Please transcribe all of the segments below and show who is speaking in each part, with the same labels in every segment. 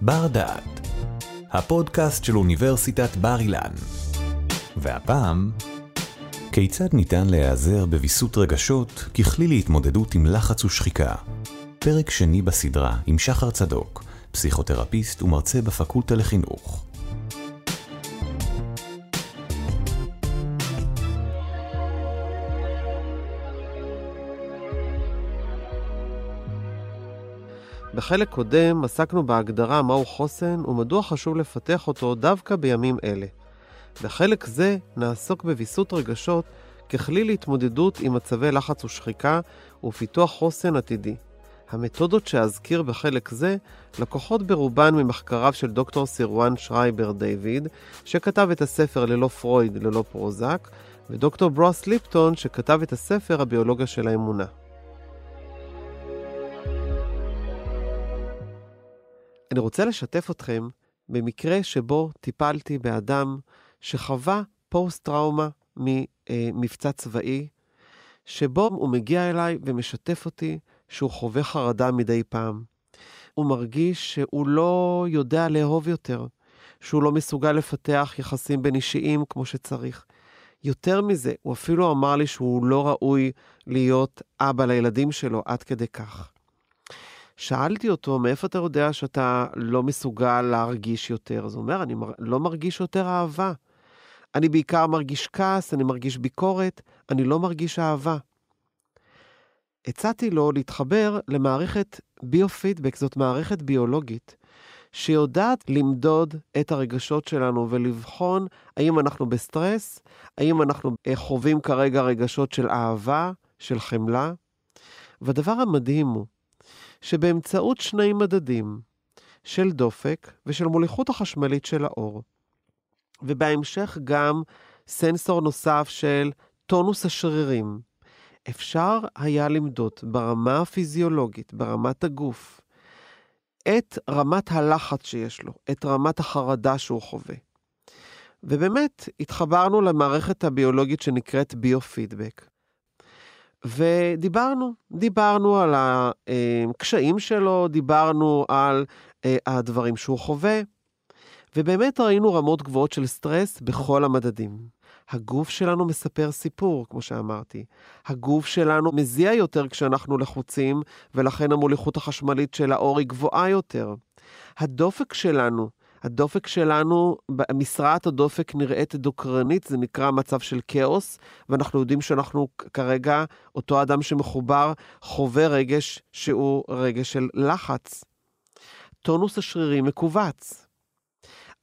Speaker 1: בר דעת, הפודקאסט של אוניברסיטת בר אילן. והפעם, כיצד ניתן להיעזר בוויסות רגשות ככלי להתמודדות עם לחץ ושחיקה? פרק שני בסדרה עם שחר צדוק, פסיכותרפיסט ומרצה בפקולטה לחינוך.
Speaker 2: בחלק קודם עסקנו בהגדרה מהו חוסן ומדוע חשוב לפתח אותו דווקא בימים אלה. בחלק זה נעסוק בוויסות רגשות ככלי להתמודדות עם מצבי לחץ ושחיקה ופיתוח חוסן עתידי. המתודות שאזכיר בחלק זה לקוחות ברובן ממחקריו של דוקטור סירואן שרייבר דיוויד, שכתב את הספר ללא פרויד, ללא פרוזק, ודוקטור ברוס ליפטון, שכתב את הספר הביולוגיה של האמונה. אני רוצה לשתף אתכם במקרה שבו טיפלתי באדם שחווה פוסט-טראומה ממבצע צבאי, שבו הוא מגיע אליי ומשתף אותי שהוא חווה חרדה מדי פעם. הוא מרגיש שהוא לא יודע לאהוב יותר, שהוא לא מסוגל לפתח יחסים בין אישיים כמו שצריך. יותר מזה, הוא אפילו אמר לי שהוא לא ראוי להיות אבא לילדים שלו עד כדי כך. שאלתי אותו, מאיפה אתה יודע שאתה לא מסוגל להרגיש יותר? אז הוא אומר, אני מר... לא מרגיש יותר אהבה. אני בעיקר מרגיש כעס, אני מרגיש ביקורת, אני לא מרגיש אהבה. הצעתי לו להתחבר למערכת ביו-פידבק, זאת מערכת ביולוגית, שיודעת למדוד את הרגשות שלנו ולבחון האם אנחנו בסטרס, האם אנחנו אה, חווים כרגע רגשות של אהבה, של חמלה. והדבר המדהים הוא שבאמצעות שני מדדים של דופק ושל מוליכות החשמלית של האור, ובהמשך גם סנסור נוסף של טונוס השרירים, אפשר היה למדוד ברמה הפיזיולוגית, ברמת הגוף, את רמת הלחץ שיש לו, את רמת החרדה שהוא חווה. ובאמת, התחברנו למערכת הביולוגית שנקראת ביו-פידבק. ודיברנו, דיברנו על הקשיים שלו, דיברנו על אה, הדברים שהוא חווה, ובאמת ראינו רמות גבוהות של סטרס בכל המדדים. הגוף שלנו מספר סיפור, כמו שאמרתי. הגוף שלנו מזיע יותר כשאנחנו לחוצים, ולכן המוליכות החשמלית של האור היא גבוהה יותר. הדופק שלנו, הדופק שלנו, משרעת הדופק נראית דוקרנית, זה נקרא מצב של כאוס, ואנחנו יודעים שאנחנו כרגע, אותו אדם שמחובר חווה רגש שהוא רגש של לחץ. טונוס השרירי מכווץ.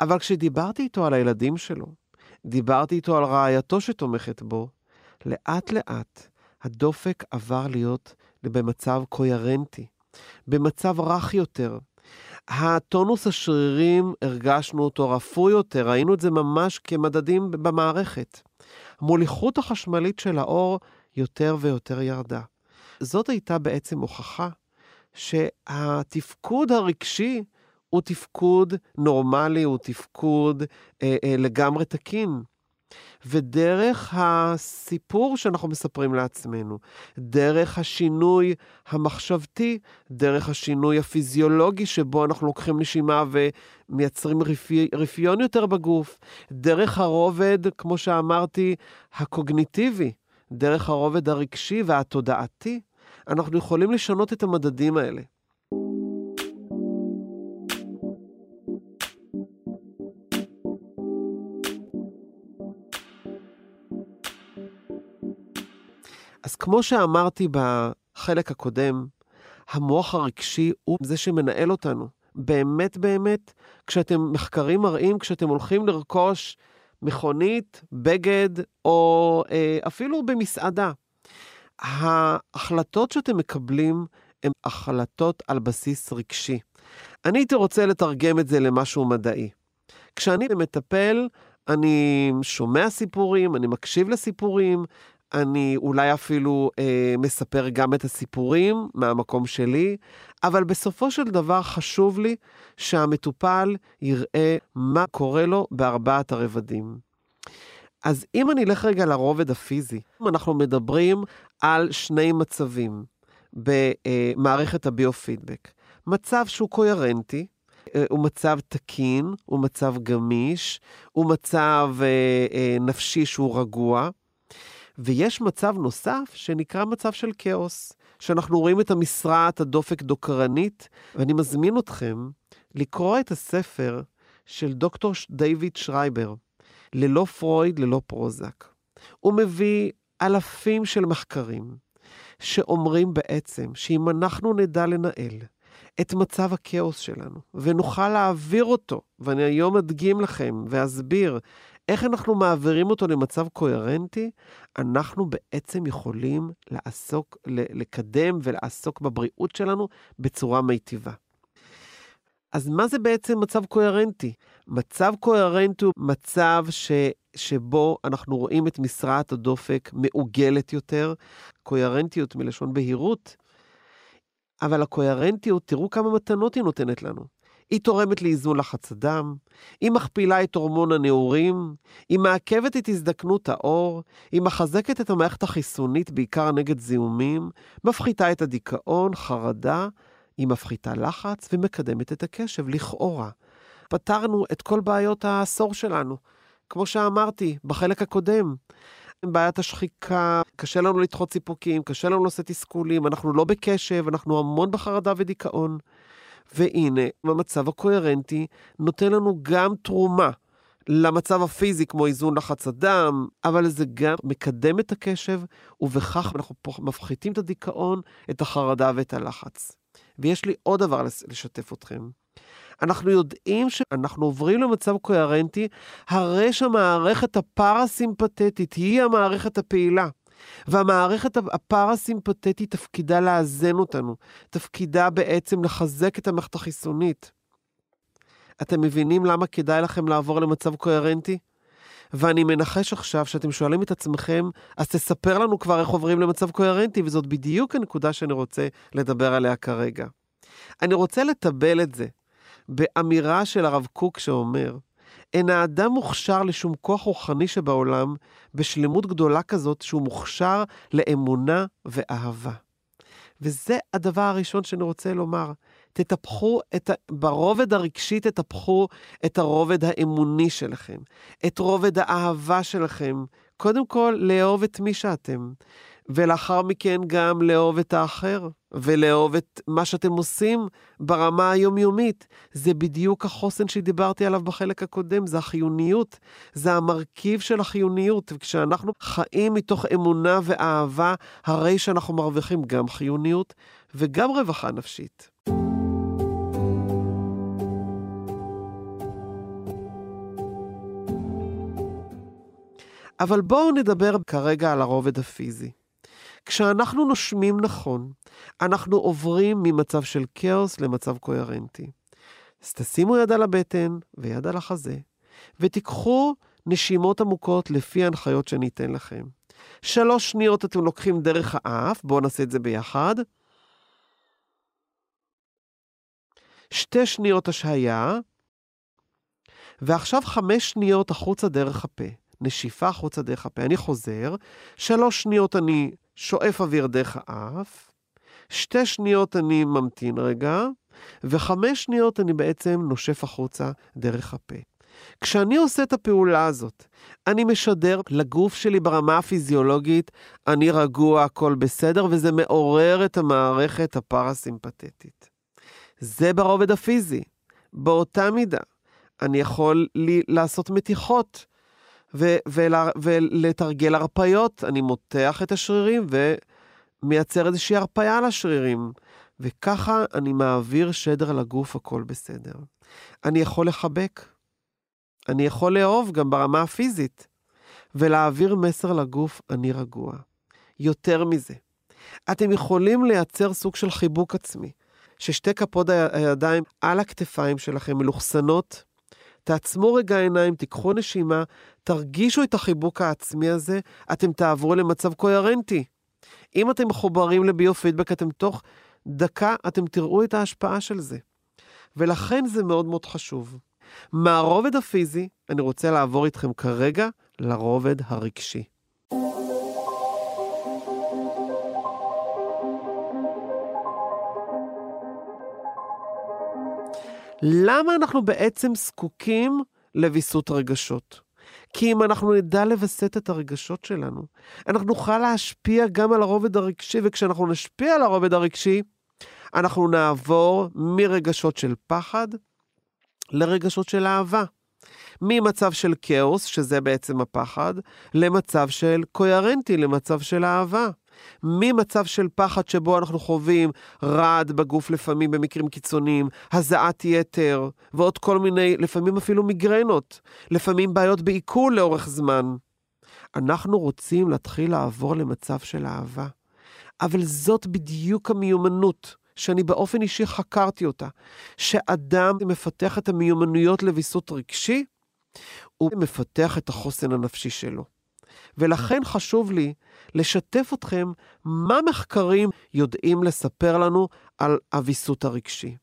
Speaker 2: אבל כשדיברתי איתו על הילדים שלו, דיברתי איתו על רעייתו שתומכת בו, לאט לאט הדופק עבר להיות במצב קוהרנטי, במצב רך יותר. הטונוס השרירים, הרגשנו אותו רפוי יותר, ראינו את זה ממש כמדדים במערכת. המוליכות החשמלית של האור יותר ויותר ירדה. זאת הייתה בעצם הוכחה שהתפקוד הרגשי הוא תפקוד נורמלי, הוא תפקוד אה, אה, לגמרי תקין. ודרך הסיפור שאנחנו מספרים לעצמנו, דרך השינוי המחשבתי, דרך השינוי הפיזיולוגי שבו אנחנו לוקחים נשימה ומייצרים רפי, רפיון יותר בגוף, דרך הרובד, כמו שאמרתי, הקוגניטיבי, דרך הרובד הרגשי והתודעתי, אנחנו יכולים לשנות את המדדים האלה. אז כמו שאמרתי בחלק הקודם, המוח הרגשי הוא זה שמנהל אותנו. באמת באמת, כשאתם, מחקרים מראים, כשאתם הולכים לרכוש מכונית, בגד, או אה, אפילו במסעדה, ההחלטות שאתם מקבלים הן החלטות על בסיס רגשי. אני הייתי רוצה לתרגם את זה למשהו מדעי. כשאני מטפל, אני שומע סיפורים, אני מקשיב לסיפורים, אני אולי אפילו אה, מספר גם את הסיפורים מהמקום שלי, אבל בסופו של דבר חשוב לי שהמטופל יראה מה קורה לו בארבעת הרבדים. אז אם אני אלך רגע לרובד הפיזי, אנחנו מדברים על שני מצבים במערכת הביו-פידבק. מצב שהוא קוהרנטי, אה, הוא מצב תקין, הוא מצב גמיש, הוא מצב אה, אה, נפשי שהוא רגוע. ויש מצב נוסף שנקרא מצב של כאוס, שאנחנו רואים את המשרעת הדופק דוקרנית, ואני מזמין אתכם לקרוא את הספר של דוקטור דיוויד שרייבר, ללא פרויד, ללא פרוזק. הוא מביא אלפים של מחקרים שאומרים בעצם שאם אנחנו נדע לנהל את מצב הכאוס שלנו ונוכל להעביר אותו, ואני היום אדגים לכם ואסביר איך אנחנו מעבירים אותו למצב קוהרנטי, אנחנו בעצם יכולים לעסוק, לקדם ולעסוק בבריאות שלנו בצורה מיטיבה. אז מה זה בעצם מצב קוהרנטי? מצב קוהרנטי הוא מצב ש, שבו אנחנו רואים את משרעת הדופק מעוגלת יותר, קוהרנטיות מלשון בהירות, אבל הקוהרנטיות, תראו כמה מתנות היא נותנת לנו. היא תורמת לאיזון לחץ הדם, היא מכפילה את הורמון הנעורים, היא מעכבת את הזדקנות העור, היא מחזקת את המערכת החיסונית בעיקר נגד זיהומים, מפחיתה את הדיכאון, חרדה, היא מפחיתה לחץ ומקדמת את הקשב, לכאורה. פתרנו את כל בעיות העשור שלנו. כמו שאמרתי בחלק הקודם, בעיית השחיקה, קשה לנו לדחות סיפוקים, קשה לנו לעשות תסכולים, אנחנו לא בקשב, אנחנו המון בחרדה ודיכאון. והנה, המצב הקוהרנטי נותן לנו גם תרומה למצב הפיזי, כמו איזון לחץ הדם, אבל זה גם מקדם את הקשב, ובכך אנחנו מפחיתים את הדיכאון, את החרדה ואת הלחץ. ויש לי עוד דבר לשתף אתכם. אנחנו יודעים שאנחנו עוברים למצב קוהרנטי, הרי שהמערכת הפרסימפטית היא המערכת הפעילה. והמערכת הפרסימפטית תפקידה לאזן אותנו, תפקידה בעצם לחזק את המערכת החיסונית. אתם מבינים למה כדאי לכם לעבור למצב קוהרנטי? ואני מנחש עכשיו שאתם שואלים את עצמכם, אז תספר לנו כבר איך עוברים למצב קוהרנטי, וזאת בדיוק הנקודה שאני רוצה לדבר עליה כרגע. אני רוצה לטבל את זה באמירה של הרב קוק שאומר, אין האדם מוכשר לשום כוח רוחני שבעולם בשלמות גדולה כזאת שהוא מוכשר לאמונה ואהבה. וזה הדבר הראשון שאני רוצה לומר. תטפחו את ה... ברובד הרגשי תטפחו את הרובד האמוני שלכם, את רובד האהבה שלכם. קודם כל, לאהוב את מי שאתם. ולאחר מכן גם לאהוב את האחר, ולאהוב את מה שאתם עושים ברמה היומיומית. זה בדיוק החוסן שדיברתי עליו בחלק הקודם, זה החיוניות, זה המרכיב של החיוניות. וכשאנחנו חיים מתוך אמונה ואהבה, הרי שאנחנו מרוויחים גם חיוניות וגם רווחה נפשית. אבל בואו נדבר כרגע על הרובד הפיזי. כשאנחנו נושמים נכון, אנחנו עוברים ממצב של כאוס למצב קוהרנטי. אז תשימו יד על הבטן ויד על החזה, ותיקחו נשימות עמוקות לפי ההנחיות שאני אתן לכם. שלוש שניות אתם לוקחים דרך האף, בואו נעשה את זה ביחד. שתי שניות השהיה, ועכשיו חמש שניות החוצה דרך הפה. נשיפה החוצה דרך הפה. אני חוזר, שלוש שניות אני שואף אוויר דרך האף, שתי שניות אני ממתין רגע, וחמש שניות אני בעצם נושף החוצה דרך הפה. כשאני עושה את הפעולה הזאת, אני משדר לגוף שלי ברמה הפיזיולוגית, אני רגוע, הכל בסדר, וזה מעורר את המערכת הפרסימפטית. זה ברובד הפיזי. באותה מידה, אני יכול לי לעשות מתיחות ו- ולה- ולתרגל הרפיות. אני מותח את השרירים ומייצר איזושהי הרפיה לשרירים. וככה אני מעביר שדר לגוף, הכל בסדר. אני יכול לחבק. אני יכול לאהוב גם ברמה הפיזית. ולהעביר מסר לגוף, אני רגוע. יותר מזה, אתם יכולים לייצר סוג של חיבוק עצמי, ששתי כפות הידיים על הכתפיים שלכם מלוכסנות תעצמו רגע עיניים, תיקחו נשימה, תרגישו את החיבוק העצמי הזה, אתם תעברו למצב קוהרנטי. אם אתם מחוברים לביו-פידבק, אתם תוך דקה, אתם תראו את ההשפעה של זה. ולכן זה מאוד מאוד חשוב. מהרובד הפיזי, אני רוצה לעבור איתכם כרגע לרובד הרגשי. למה אנחנו בעצם זקוקים לוויסות רגשות? כי אם אנחנו נדע לווסת את הרגשות שלנו, אנחנו נוכל להשפיע גם על הרובד הרגשי, וכשאנחנו נשפיע על הרובד הרגשי, אנחנו נעבור מרגשות של פחד לרגשות של אהבה. ממצב של כאוס, שזה בעצם הפחד, למצב של קוהרנטי, למצב של אהבה. ממצב של פחד שבו אנחנו חווים רעד בגוף לפעמים במקרים קיצוניים, הזעת יתר, ועוד כל מיני, לפעמים אפילו מיגרנות, לפעמים בעיות בעיכול לאורך זמן. אנחנו רוצים להתחיל לעבור למצב של אהבה. אבל זאת בדיוק המיומנות שאני באופן אישי חקרתי אותה, שאדם מפתח את המיומנויות לוויסות רגשי, הוא מפתח את החוסן הנפשי שלו. ולכן חשוב לי לשתף אתכם מה מחקרים יודעים לספר לנו על הוויסות הרגשי.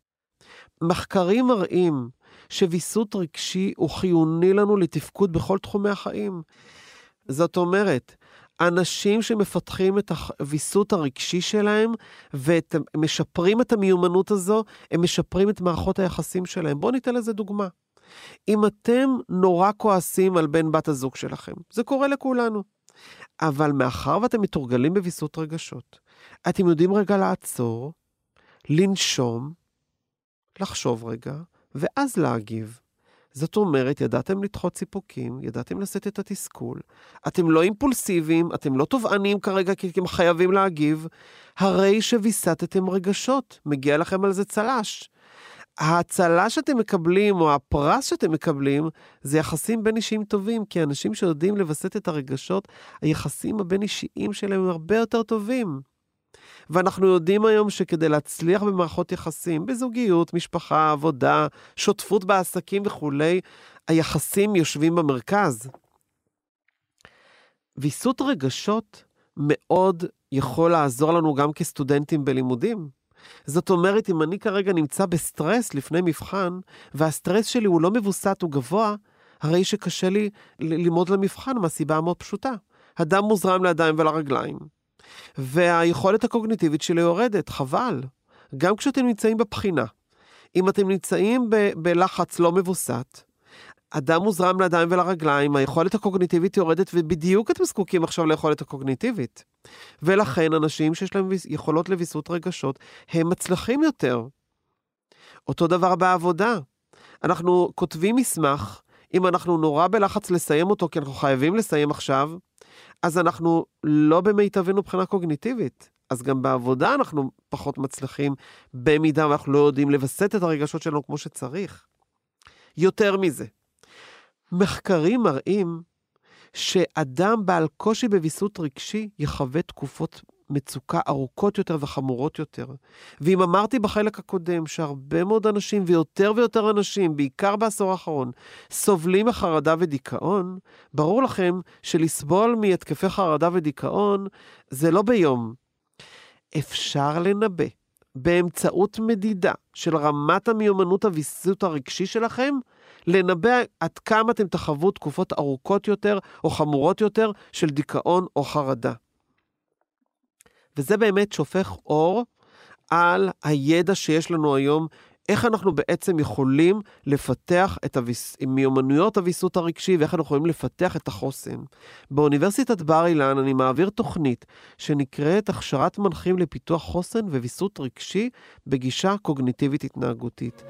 Speaker 2: מחקרים מראים שוויסות רגשי הוא חיוני לנו לתפקוד בכל תחומי החיים. זאת אומרת, אנשים שמפתחים את הוויסות הרגשי שלהם ומשפרים את המיומנות הזו, הם משפרים את מערכות היחסים שלהם. בואו ניתן לזה דוגמה. אם אתם נורא כועסים על בן בת הזוג שלכם, זה קורה לכולנו. אבל מאחר ואתם מתורגלים בוויסות רגשות, אתם יודעים רגע לעצור, לנשום, לחשוב רגע, ואז להגיב. זאת אומרת, ידעתם לדחות סיפוקים, ידעתם לשאת את התסכול, אתם לא אימפולסיביים, אתם לא תובענים כרגע כי אתם חייבים להגיב, הרי שוויסתתם רגשות, מגיע לכם על זה צל"ש. ההצלה שאתם מקבלים, או הפרס שאתם מקבלים, זה יחסים בין אישיים טובים, כי אנשים שיודעים לווסת את הרגשות, היחסים הבין אישיים שלהם הם הרבה יותר טובים. ואנחנו יודעים היום שכדי להצליח במערכות יחסים, בזוגיות, משפחה, עבודה, שותפות בעסקים וכולי, היחסים יושבים במרכז. ויסות רגשות מאוד יכול לעזור לנו גם כסטודנטים בלימודים. זאת אומרת, אם אני כרגע נמצא בסטרס לפני מבחן, והסטרס שלי הוא לא מבוסת, הוא גבוה, הרי שקשה לי ללמוד למבחן מהסיבה המאוד פשוטה. הדם מוזרם לידיים ולרגליים, והיכולת הקוגניטיבית שלי יורדת, חבל. גם כשאתם נמצאים בבחינה, אם אתם נמצאים ב- בלחץ לא מבוסת, הדם מוזרם לידיים ולרגליים, היכולת הקוגניטיבית יורדת, ובדיוק אתם זקוקים עכשיו ליכולת הקוגניטיבית. ולכן אנשים שיש להם יכולות לוויסות רגשות, הם מצליחים יותר. אותו דבר בעבודה. אנחנו כותבים מסמך, אם אנחנו נורא בלחץ לסיים אותו, כי אנחנו חייבים לסיים עכשיו, אז אנחנו לא במיטבנו מבחינה קוגניטיבית. אז גם בעבודה אנחנו פחות מצליחים, במידה ואנחנו לא יודעים לווסת את הרגשות שלנו כמו שצריך. יותר מזה, מחקרים מראים שאדם בעל קושי בוויסות רגשי יחווה תקופות מצוקה ארוכות יותר וחמורות יותר. ואם אמרתי בחלק הקודם שהרבה מאוד אנשים ויותר ויותר אנשים, בעיקר בעשור האחרון, סובלים מחרדה ודיכאון, ברור לכם שלסבול מהתקפי חרדה ודיכאון זה לא ביום. אפשר לנבא באמצעות מדידה של רמת המיומנות הוויסות הרגשי שלכם, לנבא עד כמה אתם תחוו תקופות ארוכות יותר או חמורות יותר של דיכאון או חרדה. וזה באמת שופך אור על הידע שיש לנו היום, איך אנחנו בעצם יכולים לפתח את הוויס... מיומנויות הוויסות הרגשי ואיך אנחנו יכולים לפתח את החוסן. באוניברסיטת בר אילן אני מעביר תוכנית שנקראת הכשרת מנחים לפיתוח חוסן וויסות רגשי בגישה קוגניטיבית התנהגותית.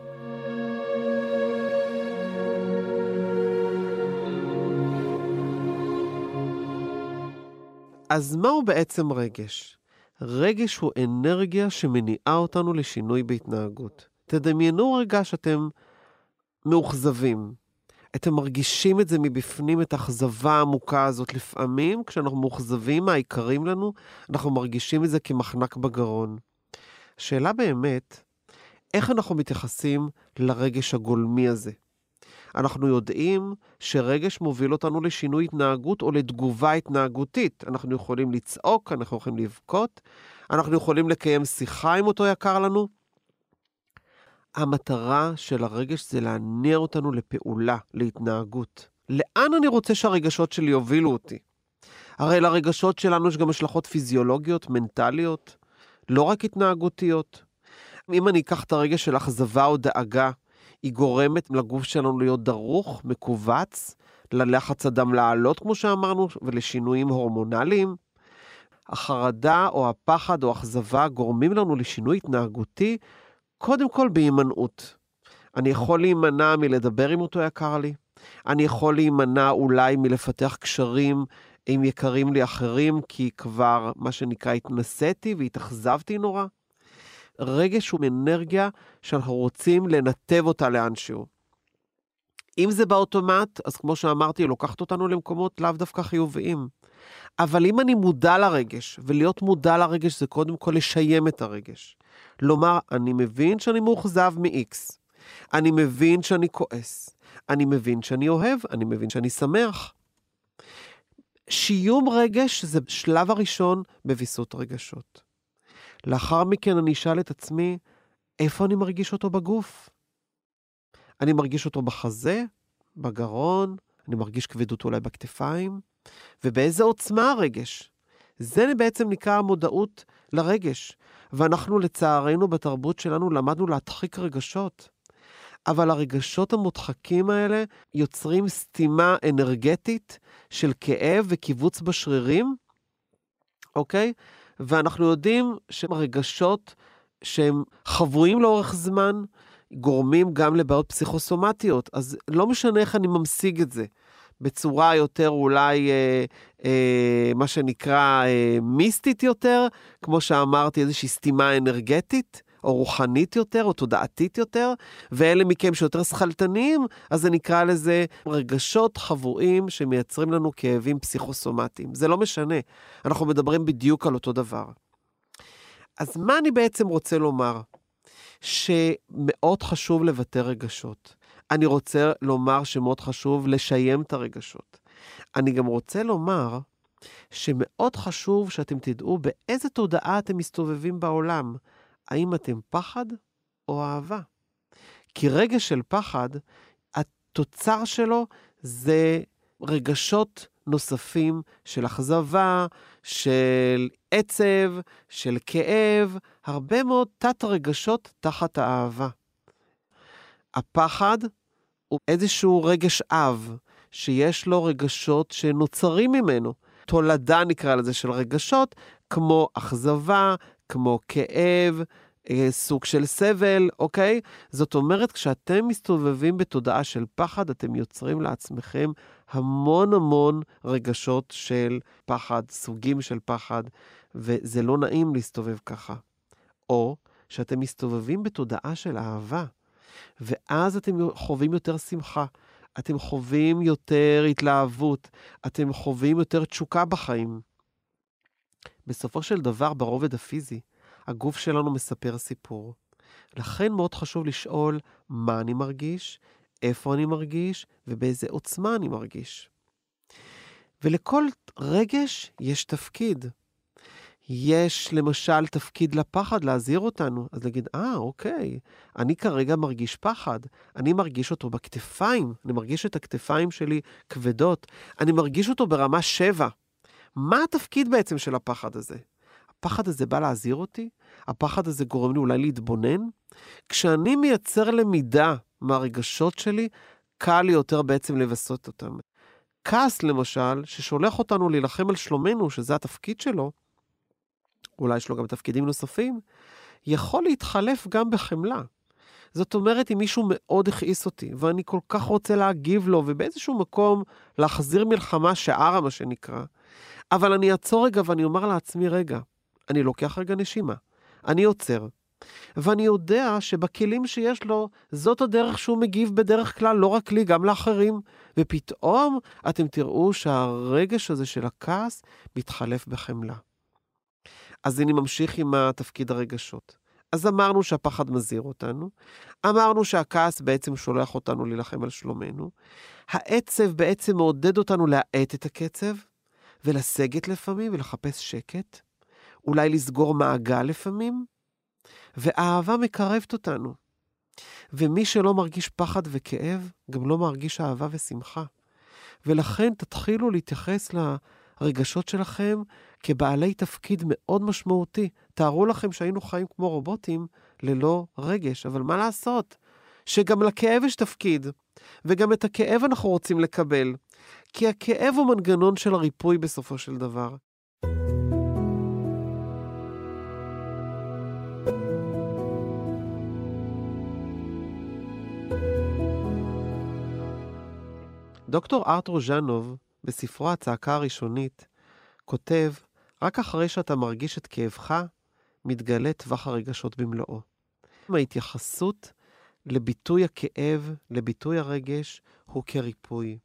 Speaker 2: אז מהו בעצם רגש? רגש הוא אנרגיה שמניעה אותנו לשינוי בהתנהגות. תדמיינו רגע שאתם מאוכזבים. אתם מרגישים את זה מבפנים, את האכזבה העמוקה הזאת. לפעמים, כשאנחנו מאוכזבים מהיקרים לנו, אנחנו מרגישים את זה כמחנק בגרון. השאלה באמת, איך אנחנו מתייחסים לרגש הגולמי הזה? אנחנו יודעים שרגש מוביל אותנו לשינוי התנהגות או לתגובה התנהגותית. אנחנו יכולים לצעוק, אנחנו יכולים לבכות, אנחנו יכולים לקיים שיחה עם אותו יקר לנו. המטרה של הרגש זה להניע אותנו לפעולה, להתנהגות. לאן אני רוצה שהרגשות שלי יובילו אותי? הרי לרגשות שלנו יש גם השלכות פיזיולוגיות, מנטליות, לא רק התנהגותיות. אם אני אקח את הרגש של אכזבה או דאגה, היא גורמת לגוף שלנו להיות דרוך, מכווץ, ללחץ הדם לעלות, כמו שאמרנו, ולשינויים הורמונליים. החרדה או הפחד או האכזבה גורמים לנו לשינוי התנהגותי, קודם כל בהימנעות. אני יכול להימנע מלדבר עם אותו יקר לי, אני יכול להימנע אולי מלפתח קשרים עם יקרים לי אחרים, כי כבר, מה שנקרא, התנסיתי והתאכזבתי נורא. רגש הוא אנרגיה שאנחנו רוצים לנתב אותה לאנשהו. אם זה באוטומט, אז כמו שאמרתי, לוקחת אותנו למקומות לאו דווקא חיוביים. אבל אם אני מודע לרגש, ולהיות מודע לרגש זה קודם כל לשיים את הרגש. לומר, אני מבין שאני מאוכזב מ-X, אני מבין שאני כועס, אני מבין שאני אוהב, אני מבין שאני שמח. שיום רגש זה שלב הראשון בוויסות רגשות. לאחר מכן אני אשאל את עצמי, איפה אני מרגיש אותו בגוף? אני מרגיש אותו בחזה, בגרון, אני מרגיש כבדות אולי בכתפיים, ובאיזה עוצמה הרגש. זה בעצם נקרא המודעות לרגש. ואנחנו לצערנו בתרבות שלנו למדנו להדחיק רגשות. אבל הרגשות המודחקים האלה יוצרים סתימה אנרגטית של כאב וקיבוץ בשרירים, אוקיי? ואנחנו יודעים שהרגשות שהם חבויים לאורך זמן, גורמים גם לבעיות פסיכוסומטיות. אז לא משנה איך אני ממשיג את זה. בצורה יותר אולי, אה, אה, מה שנקרא, אה, מיסטית יותר, כמו שאמרתי, איזושהי סתימה אנרגטית, או רוחנית יותר, או תודעתית יותר, ואלה מכם שיותר שכלתניים, אז זה נקרא לזה רגשות חבויים שמייצרים לנו כאבים פסיכוסומטיים. זה לא משנה, אנחנו מדברים בדיוק על אותו דבר. אז מה אני בעצם רוצה לומר? שמאוד חשוב לבטא רגשות. אני רוצה לומר שמאוד חשוב לשיים את הרגשות. אני גם רוצה לומר שמאוד חשוב שאתם תדעו באיזה תודעה אתם מסתובבים בעולם. האם אתם פחד או אהבה? כי רגש של פחד, התוצר שלו זה רגשות נוספים של אכזבה, של עצב, של כאב, הרבה מאוד תת-רגשות תחת האהבה. הפחד הוא איזשהו רגש אב, שיש לו רגשות שנוצרים ממנו. תולדה, נקרא לזה, של רגשות, כמו אכזבה, כמו כאב, אה, סוג של סבל, אוקיי? זאת אומרת, כשאתם מסתובבים בתודעה של פחד, אתם יוצרים לעצמכם המון המון רגשות של פחד, סוגים של פחד, וזה לא נעים להסתובב ככה. או שאתם מסתובבים בתודעה של אהבה, ואז אתם חווים יותר שמחה, אתם חווים יותר התלהבות, אתם חווים יותר תשוקה בחיים. בסופו של דבר, ברובד הפיזי, הגוף שלנו מספר סיפור. לכן מאוד חשוב לשאול מה אני מרגיש, איפה אני מרגיש ובאיזה עוצמה אני מרגיש. ולכל רגש יש תפקיד. יש למשל תפקיד לפחד להזהיר אותנו, אז להגיד, אה, אוקיי, אני כרגע מרגיש פחד, אני מרגיש אותו בכתפיים, אני מרגיש את הכתפיים שלי כבדות, אני מרגיש אותו ברמה 7. מה התפקיד בעצם של הפחד הזה? הפחד הזה בא להזהיר אותי? הפחד הזה גורם לי אולי להתבונן? כשאני מייצר למידה מהרגשות שלי, קל לי יותר בעצם לבסות אותם. כעס, למשל, ששולח אותנו להילחם על שלומנו, שזה התפקיד שלו, אולי יש לו גם תפקידים נוספים, יכול להתחלף גם בחמלה. זאת אומרת, אם מישהו מאוד הכעיס אותי, ואני כל כך רוצה להגיב לו, ובאיזשהו מקום להחזיר מלחמה שערה, מה שנקרא, אבל אני אעצור רגע ואני אומר לעצמי, רגע, אני לוקח רגע נשימה, אני עוצר, ואני יודע שבכלים שיש לו, זאת הדרך שהוא מגיב בדרך כלל, לא רק לי, גם לאחרים. ופתאום אתם תראו שהרגש הזה של הכעס מתחלף בחמלה. אז אני ממשיך עם התפקיד הרגשות. אז אמרנו שהפחד מזהיר אותנו, אמרנו שהכעס בעצם שולח אותנו להילחם על שלומנו, העצב בעצם מעודד אותנו להאט את הקצב, ולסגת לפעמים ולחפש שקט, אולי לסגור מעגל לפעמים, ואהבה מקרבת אותנו. ומי שלא מרגיש פחד וכאב, גם לא מרגיש אהבה ושמחה. ולכן תתחילו להתייחס לרגשות שלכם כבעלי תפקיד מאוד משמעותי. תארו לכם שהיינו חיים כמו רובוטים ללא רגש, אבל מה לעשות? שגם לכאב יש תפקיד, וגם את הכאב אנחנו רוצים לקבל, כי הכאב הוא מנגנון של הריפוי בסופו של דבר. דוקטור ארתור ז'אנוב, בספרו הצעקה הראשונית, כותב, רק אחרי שאתה מרגיש את כאבך, מתגלה טווח הרגשות במלואו. ההתייחסות לביטוי הכאב, לביטוי הרגש, הוא כריפוי.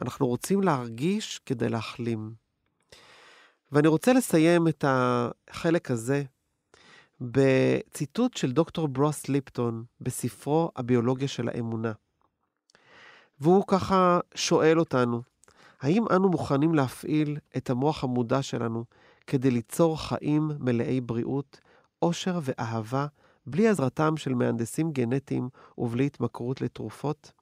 Speaker 2: אנחנו רוצים להרגיש כדי להחלים. ואני רוצה לסיים את החלק הזה בציטוט של דוקטור ברוס ליפטון בספרו הביולוגיה של האמונה. והוא ככה שואל אותנו, האם אנו מוכנים להפעיל את המוח המודע שלנו כדי ליצור חיים מלאי בריאות, עושר ואהבה, בלי עזרתם של מהנדסים גנטיים ובלי התמכרות לתרופות?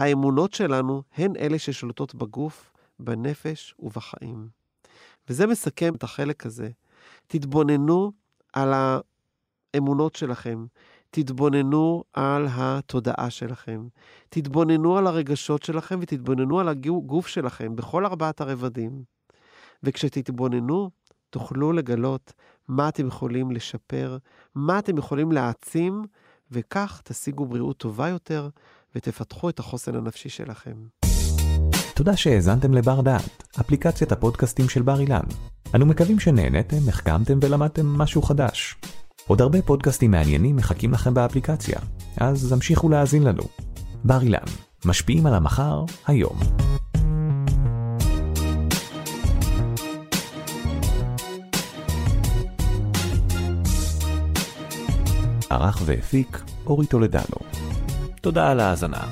Speaker 2: האמונות שלנו הן אלה ששולטות בגוף, בנפש ובחיים. וזה מסכם את החלק הזה. תתבוננו על האמונות שלכם, תתבוננו על התודעה שלכם, תתבוננו על הרגשות שלכם ותתבוננו על הגוף שלכם בכל ארבעת הרבדים. וכשתתבוננו, תוכלו לגלות מה אתם יכולים לשפר, מה אתם יכולים להעצים, וכך תשיגו בריאות טובה יותר ותפתחו את החוסן הנפשי שלכם.
Speaker 1: תודה שהאזנתם לבר דעת, אפליקציית הפודקאסטים של בר אילן. אנו מקווים שנהנתם, החכמתם ולמדתם משהו חדש. עוד הרבה פודקאסטים מעניינים מחכים לכם באפליקציה, אז המשיכו להאזין לנו. בר אילן, משפיעים על המחר, היום. ערך והפיק אורי טולדנו. תודה על ההאזנה.